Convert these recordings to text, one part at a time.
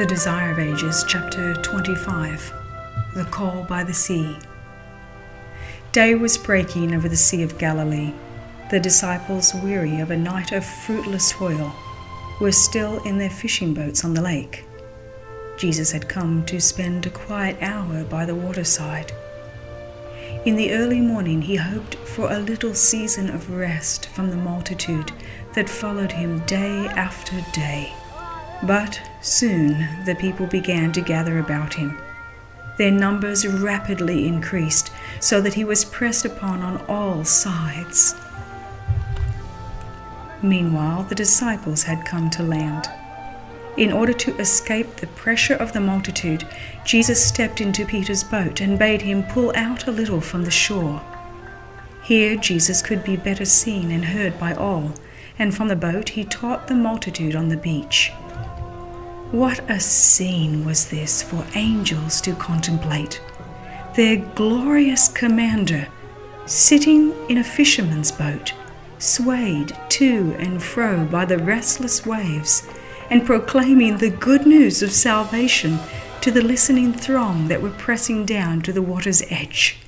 The Desire of Ages, chapter 25 The Call by the Sea. Day was breaking over the Sea of Galilee. The disciples, weary of a night of fruitless toil, were still in their fishing boats on the lake. Jesus had come to spend a quiet hour by the waterside. In the early morning, he hoped for a little season of rest from the multitude that followed him day after day. But soon the people began to gather about him. Their numbers rapidly increased, so that he was pressed upon on all sides. Meanwhile, the disciples had come to land. In order to escape the pressure of the multitude, Jesus stepped into Peter's boat and bade him pull out a little from the shore. Here Jesus could be better seen and heard by all, and from the boat he taught the multitude on the beach. What a scene was this for angels to contemplate! Their glorious commander, sitting in a fisherman's boat, swayed to and fro by the restless waves, and proclaiming the good news of salvation to the listening throng that were pressing down to the water's edge.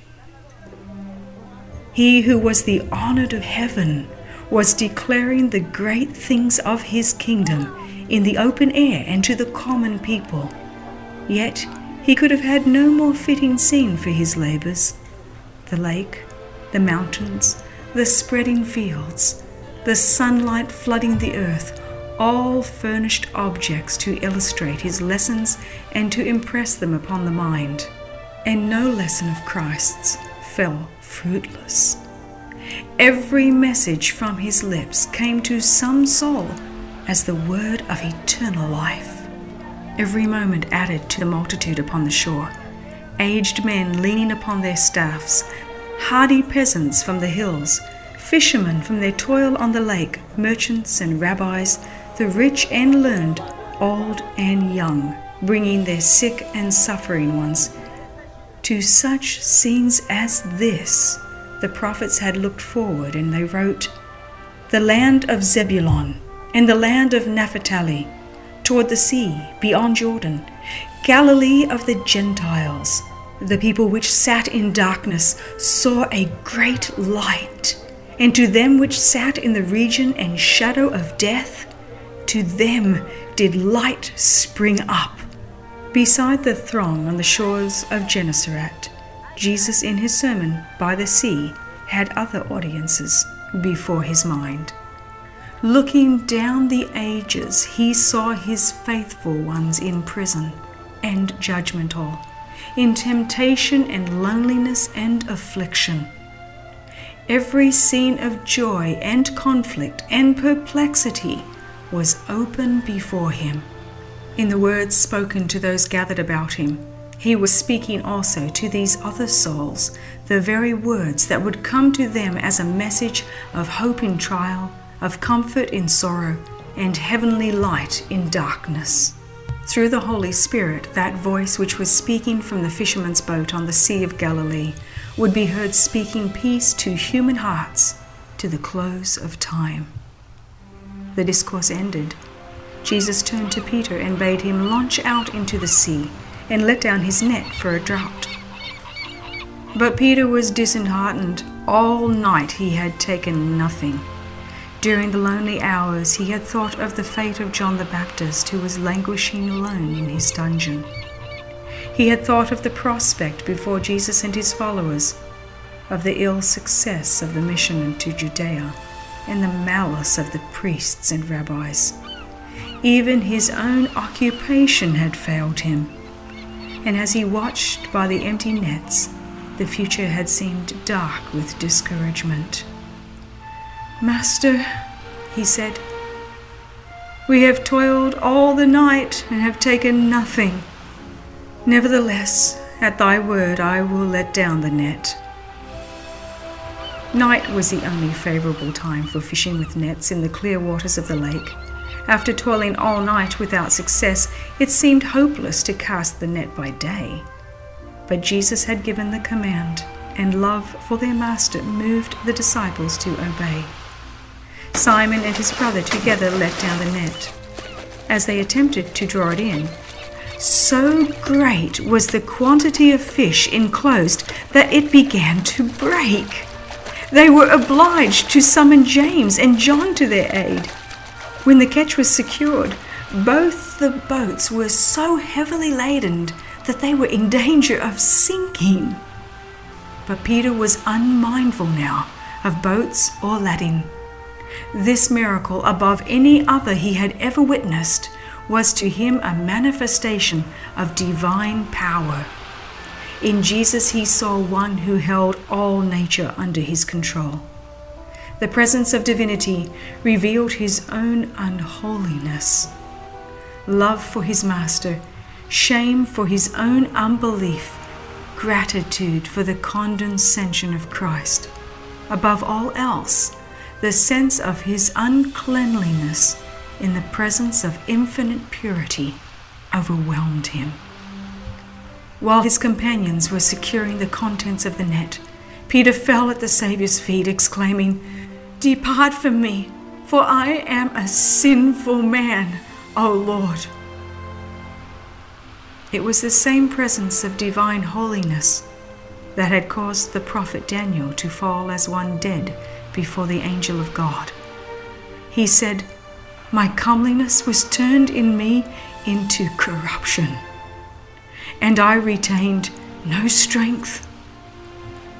He who was the honored of heaven was declaring the great things of his kingdom in the open air and to the common people. Yet he could have had no more fitting scene for his labors. The lake, the mountains, the spreading fields, the sunlight flooding the earth, all furnished objects to illustrate his lessons and to impress them upon the mind. And no lesson of Christ's fell fruitless. Every message from his lips came to some soul as the word of eternal life. Every moment added to the multitude upon the shore. Aged men leaning upon their staffs, hardy peasants from the hills, fishermen from their toil on the lake, merchants and rabbis, the rich and learned, old and young, bringing their sick and suffering ones. To such scenes as this, the prophets had looked forward, and they wrote, The land of Zebulun and the land of Naphtali, toward the sea, beyond Jordan, Galilee of the Gentiles. The people which sat in darkness saw a great light, and to them which sat in the region and shadow of death, to them did light spring up. Beside the throng on the shores of Gennesaret, Jesus in his sermon by the sea had other audiences before his mind. Looking down the ages, he saw his faithful ones in prison and judgment hall, in temptation and loneliness and affliction. Every scene of joy and conflict and perplexity was open before him. In the words spoken to those gathered about him, he was speaking also to these other souls the very words that would come to them as a message of hope in trial of comfort in sorrow, and heavenly light in darkness. Through the Holy Spirit, that voice which was speaking from the fisherman's boat on the Sea of Galilee would be heard speaking peace to human hearts to the close of time. The discourse ended. Jesus turned to Peter and bade him launch out into the sea and let down his net for a draught. But Peter was disheartened. All night he had taken nothing. During the lonely hours, he had thought of the fate of John the Baptist, who was languishing alone in his dungeon. He had thought of the prospect before Jesus and his followers, of the ill success of the mission into Judea, and the malice of the priests and rabbis. Even his own occupation had failed him, and as he watched by the empty nets, the future had seemed dark with discouragement. Master, he said, we have toiled all the night and have taken nothing. Nevertheless, at thy word I will let down the net. Night was the only favourable time for fishing with nets in the clear waters of the lake. After toiling all night without success, it seemed hopeless to cast the net by day. But Jesus had given the command, and love for their master moved the disciples to obey. Simon and his brother together let down the net. As they attempted to draw it in, so great was the quantity of fish enclosed that it began to break. They were obliged to summon James and John to their aid. When the catch was secured, both the boats were so heavily laden that they were in danger of sinking. But Peter was unmindful now of boats or lading. This miracle, above any other he had ever witnessed, was to him a manifestation of divine power. In Jesus, he saw one who held all nature under his control. The presence of divinity revealed his own unholiness. Love for his master, shame for his own unbelief, gratitude for the condescension of Christ. Above all else, the sense of his uncleanliness in the presence of infinite purity overwhelmed him. While his companions were securing the contents of the net, Peter fell at the Saviour's feet, exclaiming, Depart from me, for I am a sinful man, O Lord. It was the same presence of divine holiness that had caused the prophet Daniel to fall as one dead before the angel of God. He said, My comeliness was turned in me into corruption and I retained no strength.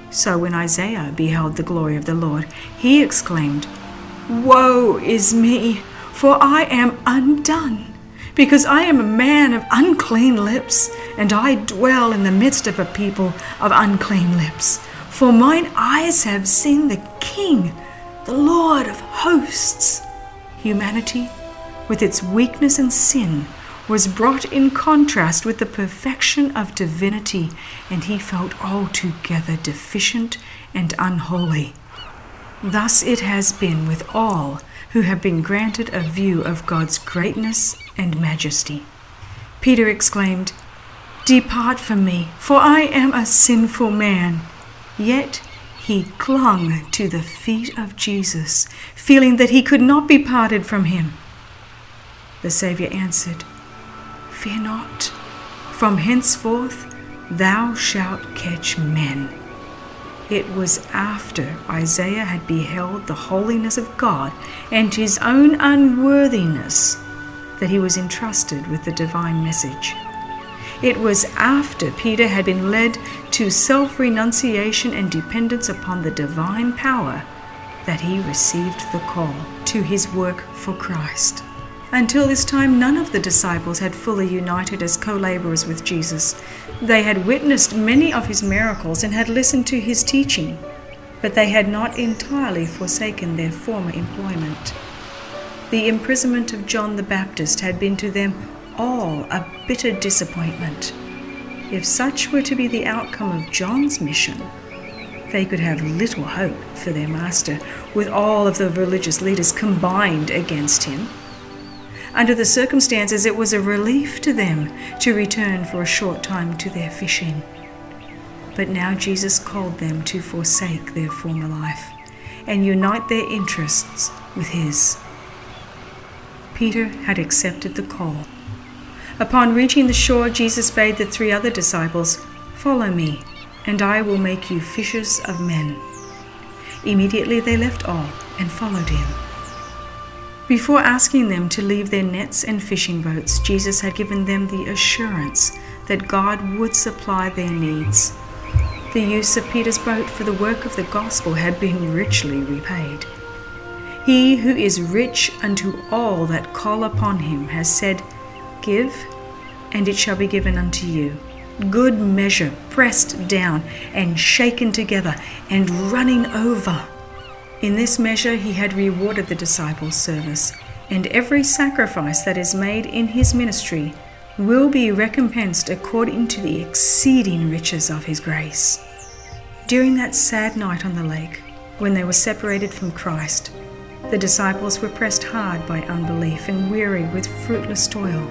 So when Isaiah beheld the glory of the Lord, he exclaimed, Woe is me, for I am undone, because I am a man of unclean lips, and I dwell in the midst of a people of unclean lips. For mine eyes have seen the King, the Lord of hosts. Humanity, with its weakness and sin, was brought in contrast with the perfection of divinity, and he felt altogether deficient and unholy. Thus it has been with all who have been granted a view of God's greatness and majesty. Peter exclaimed, Depart from me, for I am a sinful man. Yet he clung to the feet of Jesus, feeling that he could not be parted from him. The Saviour answered, Fear not, from henceforth thou shalt catch men. It was after Isaiah had beheld the holiness of God and his own unworthiness that he was entrusted with the divine message. It was after Peter had been led to self renunciation and dependence upon the divine power that he received the call to his work for Christ. Until this time, none of the disciples had fully united as co laborers with Jesus. They had witnessed many of his miracles and had listened to his teaching, but they had not entirely forsaken their former employment. The imprisonment of John the Baptist had been to them all a bitter disappointment. If such were to be the outcome of John's mission, they could have little hope for their master, with all of the religious leaders combined against him. Under the circumstances, it was a relief to them to return for a short time to their fishing. But now Jesus called them to forsake their former life and unite their interests with His. Peter had accepted the call. Upon reaching the shore, Jesus bade the three other disciples, Follow me, and I will make you fishers of men. Immediately they left all and followed him. Before asking them to leave their nets and fishing boats, Jesus had given them the assurance that God would supply their needs. The use of Peter's boat for the work of the gospel had been richly repaid. He who is rich unto all that call upon him has said, Give, and it shall be given unto you. Good measure, pressed down and shaken together and running over in this measure he had rewarded the disciples' service, and every sacrifice that is made in his ministry will be recompensed according to the exceeding riches of his grace. During that sad night on the lake, when they were separated from Christ, the disciples were pressed hard by unbelief and weary with fruitless toil.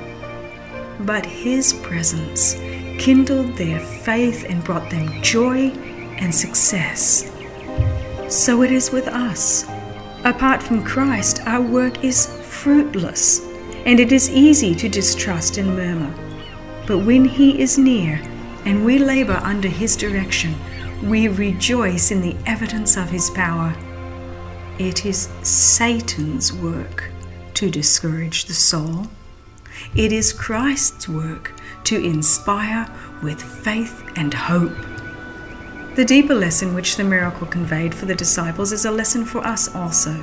But his presence kindled their faith and brought them joy and success. So it is with us. Apart from Christ, our work is fruitless, and it is easy to distrust and murmur. But when he is near and we labor under his direction, we rejoice in the evidence of his power. It is Satan's work to discourage the soul. It is Christ's work to inspire with faith and hope. The deeper lesson which the miracle conveyed for the disciples is a lesson for us also.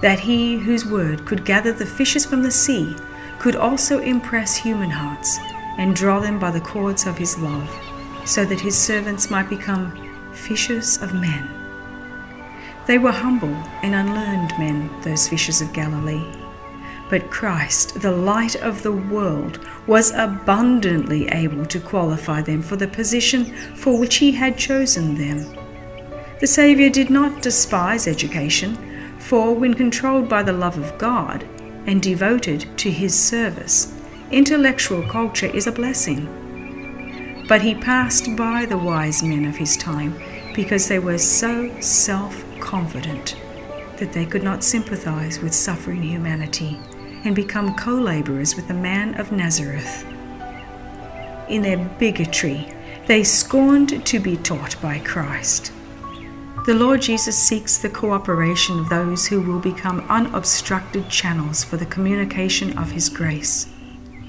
That he whose word could gather the fishes from the sea could also impress human hearts and draw them by the cords of his love, so that his servants might become fishers of men. They were humble and unlearned men, those fishers of Galilee. But Christ, the light of the world, was abundantly able to qualify them for the position for which he had chosen them. The Saviour did not despise education, for when controlled by the love of God and devoted to his service, intellectual culture is a blessing. But he passed by the wise men of his time because they were so self confident that they could not sympathize with suffering humanity and become co laborers with the man of Nazareth. In their bigotry, they scorned to be taught by Christ. The Lord Jesus seeks the cooperation of those who will become unobstructed channels for the communication of His grace.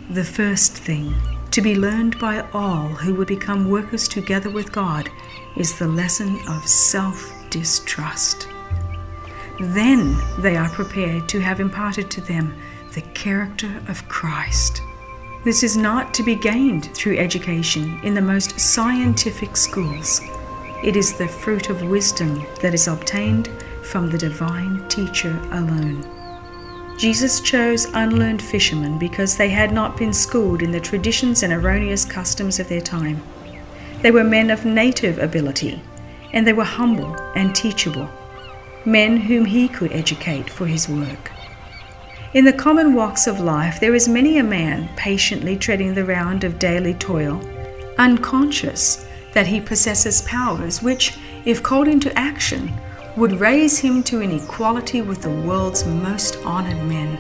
The first thing to be learned by all who would become workers together with God is the lesson of self distrust. Then they are prepared to have imparted to them the character of Christ. This is not to be gained through education in the most scientific schools. It is the fruit of wisdom that is obtained from the divine teacher alone. Jesus chose unlearned fishermen because they had not been schooled in the traditions and erroneous customs of their time. They were men of native ability, and they were humble and teachable, men whom he could educate for his work. In the common walks of life, there is many a man patiently treading the round of daily toil, unconscious that he possesses powers which, if called into action, would raise him to an equality with the world's most honored men.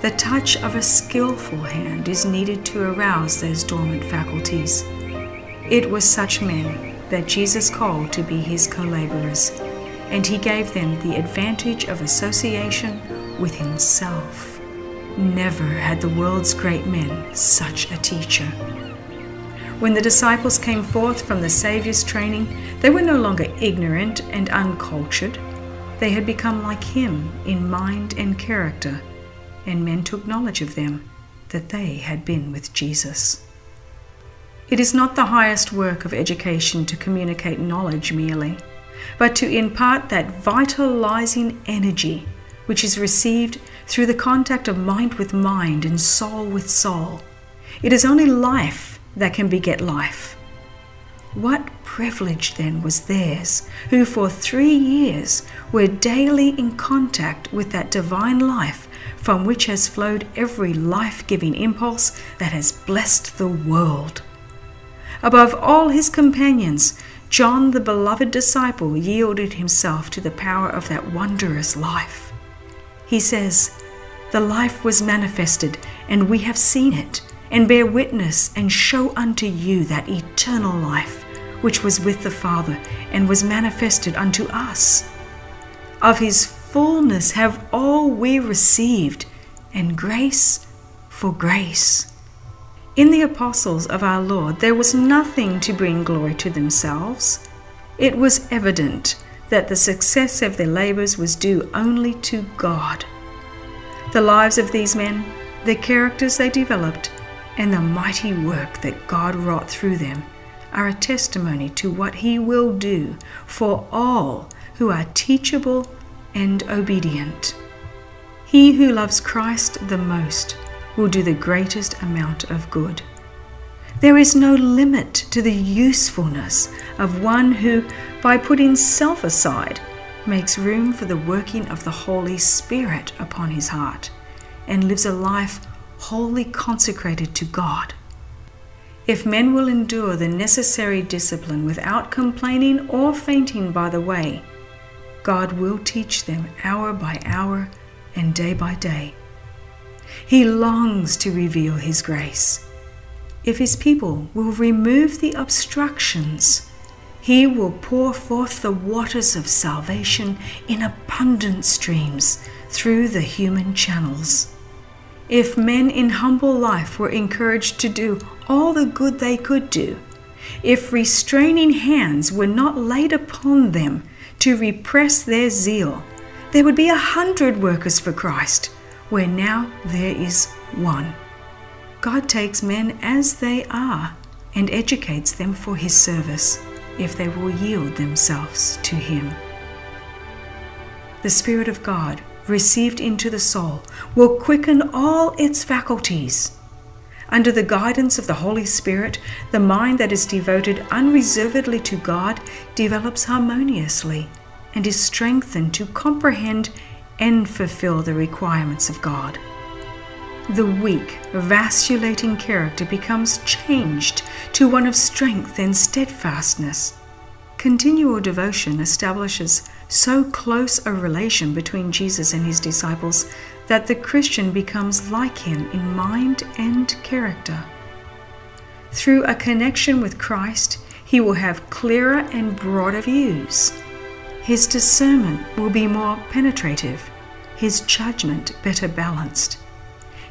The touch of a skillful hand is needed to arouse those dormant faculties. It was such men that Jesus called to be his co laborers, and he gave them the advantage of association with himself. Never had the world's great men such a teacher. When the disciples came forth from the Saviour's training, they were no longer ignorant and uncultured. They had become like Him in mind and character, and men took knowledge of them that they had been with Jesus. It is not the highest work of education to communicate knowledge merely, but to impart that vitalizing energy which is received through the contact of mind with mind and soul with soul. It is only life that can beget life. What privilege then was theirs, who for three years were daily in contact with that divine life from which has flowed every life giving impulse that has blessed the world. Above all his companions, John, the beloved disciple, yielded himself to the power of that wondrous life. He says, The life was manifested, and we have seen it and bear witness and show unto you that eternal life which was with the Father and was manifested unto us. Of his fullness have all we received, and grace for grace. In the apostles of our Lord, there was nothing to bring glory to themselves. It was evident that the success of their labors was due only to God. The lives of these men, the characters they developed, and the mighty work that God wrought through them are a testimony to what He will do for all who are teachable and obedient. He who loves Christ the most will do the greatest amount of good. There is no limit to the usefulness of one who, by putting self aside, makes room for the working of the Holy Spirit upon his heart and lives a life wholly consecrated to God. If men will endure the necessary discipline without complaining or fainting by the way, God will teach them hour by hour and day by day. He longs to reveal His grace. If his people will remove the obstructions, he will pour forth the waters of salvation in abundant streams through the human channels. If men in humble life were encouraged to do all the good they could do, if restraining hands were not laid upon them to repress their zeal, there would be a hundred workers for Christ, where now there is one. God takes men as they are and educates them for his service if they will yield themselves to him. The Spirit of God, received into the soul, will quicken all its faculties. Under the guidance of the Holy Spirit, the mind that is devoted unreservedly to God develops harmoniously and is strengthened to comprehend and fulfill the requirements of God. The weak, vacillating character becomes changed to one of strength and steadfastness. Continual devotion establishes so close a relation between Jesus and his disciples that the Christian becomes like him in mind and character. Through a connection with Christ, he will have clearer and broader views. His discernment will be more penetrative, his judgment better balanced.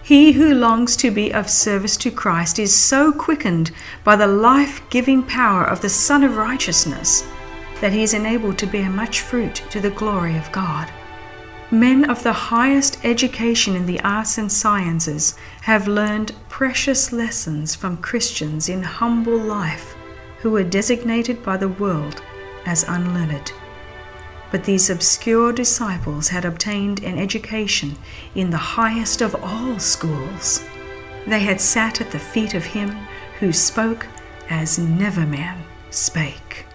He who longs to be of service to Christ is so quickened by the life giving power of the Sun of Righteousness that he is enabled to bear much fruit to the glory of God. Men of the highest education in the arts and sciences have learned precious lessons from Christians in humble life who were designated by the world as unlearned. But these obscure disciples had obtained an education in the highest of all schools. They had sat at the feet of him who spoke as never man spake.